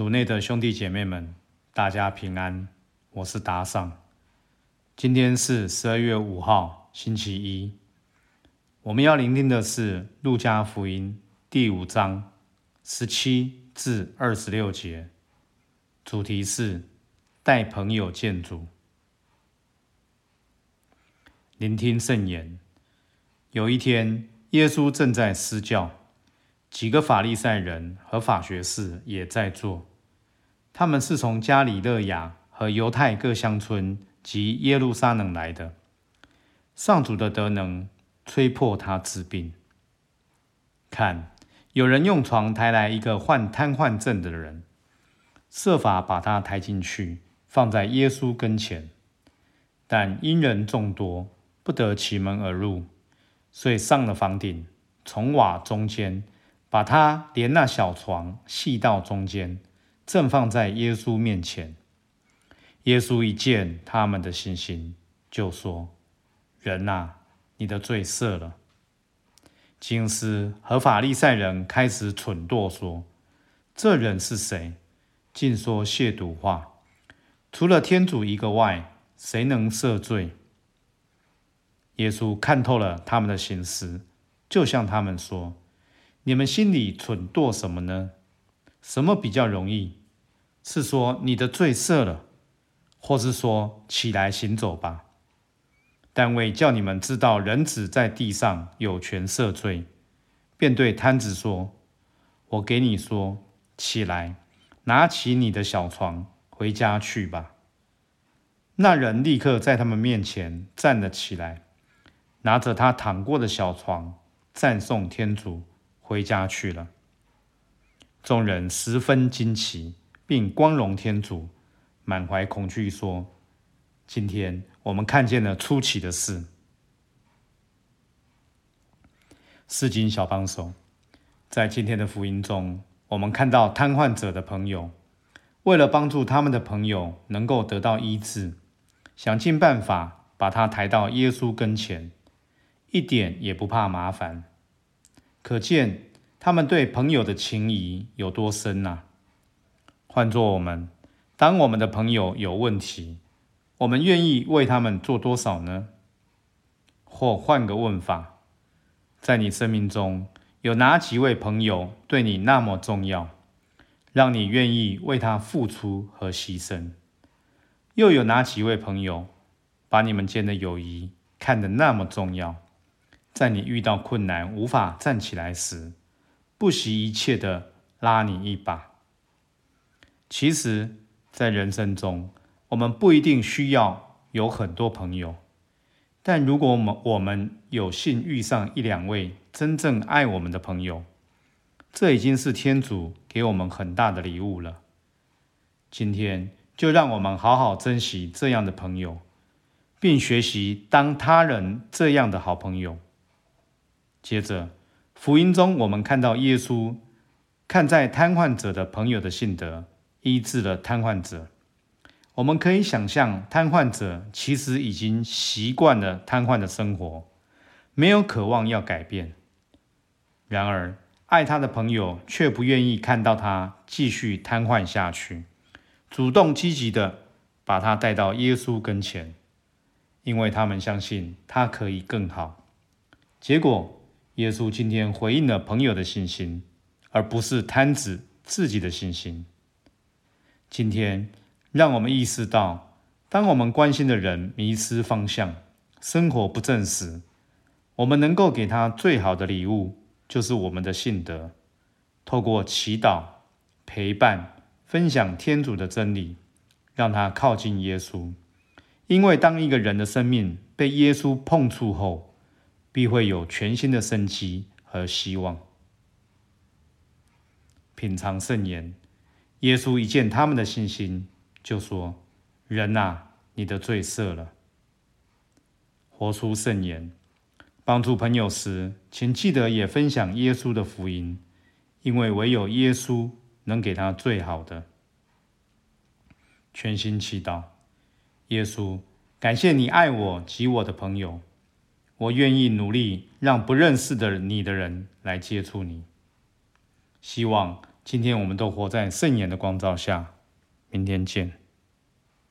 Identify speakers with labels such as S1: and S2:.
S1: 主内的兄弟姐妹们，大家平安，我是达尚。今天是十二月五号，星期一。我们要聆听的是《路加福音》第五章十七至二十六节，主题是带朋友见主。聆听圣言。有一天，耶稣正在施教。几个法利赛人和法学士也在做，他们是从加里勒亚和犹太各乡村及耶路撒冷来的。上主的德能吹破他治病。看，有人用床抬来一个患瘫痪症的人，设法把他抬进去，放在耶稣跟前。但因人众多，不得其门而入，所以上了房顶，从瓦中间。把他连那小床系到中间，正放在耶稣面前。耶稣一见他们的信心，就说：“人呐，你的罪赦了。”金斯和法利赛人开始蠢惰说：“这人是谁？竟说亵渎话？除了天主一个外，谁能赦罪？”耶稣看透了他们的心思，就向他们说。你们心里蠢惰什么呢？什么比较容易？是说你的罪赦了，或是说起来行走吧？但为叫你们知道人子在地上有权赦罪，便对摊子说：“我给你说，起来，拿起你的小床回家去吧。”那人立刻在他们面前站了起来，拿着他躺过的小床，赞颂天主。回家去了。众人十分惊奇，并光荣天主，满怀恐惧说：“今天我们看见了出奇的事。”四经小帮手，在今天的福音中，我们看到瘫痪者的朋友，为了帮助他们的朋友能够得到医治，想尽办法把他抬到耶稣跟前，一点也不怕麻烦。可见他们对朋友的情谊有多深呐？换做我们，当我们的朋友有问题，我们愿意为他们做多少呢？或换个问法，在你生命中有哪几位朋友对你那么重要，让你愿意为他付出和牺牲？又有哪几位朋友把你们间的友谊看得那么重要？在你遇到困难无法站起来时，不惜一切的拉你一把。其实，在人生中，我们不一定需要有很多朋友，但如果我们我们有幸遇上一两位真正爱我们的朋友，这已经是天主给我们很大的礼物了。今天，就让我们好好珍惜这样的朋友，并学习当他人这样的好朋友。接着，福音中我们看到耶稣看在瘫痪者的朋友的信德，医治了瘫痪者。我们可以想象，瘫痪者其实已经习惯了瘫痪的生活，没有渴望要改变。然而，爱他的朋友却不愿意看到他继续瘫痪下去，主动积极的把他带到耶稣跟前，因为他们相信他可以更好。结果。耶稣今天回应了朋友的信心，而不是摊子自己的信心。今天，让我们意识到，当我们关心的人迷失方向、生活不正时，我们能够给他最好的礼物，就是我们的信德。透过祈祷、陪伴、分享天主的真理，让他靠近耶稣。因为当一个人的生命被耶稣碰触后，必会有全新的生机和希望。品尝圣言，耶稣一见他们的信心，就说：“人呐，你的罪赦了。”活出圣言，帮助朋友时，请记得也分享耶稣的福音，因为唯有耶稣能给他最好的。全心祈祷，耶稣，感谢你爱我及我的朋友。我愿意努力，让不认识的你的人来接触你。希望今天我们都活在圣言的光照下。明天见。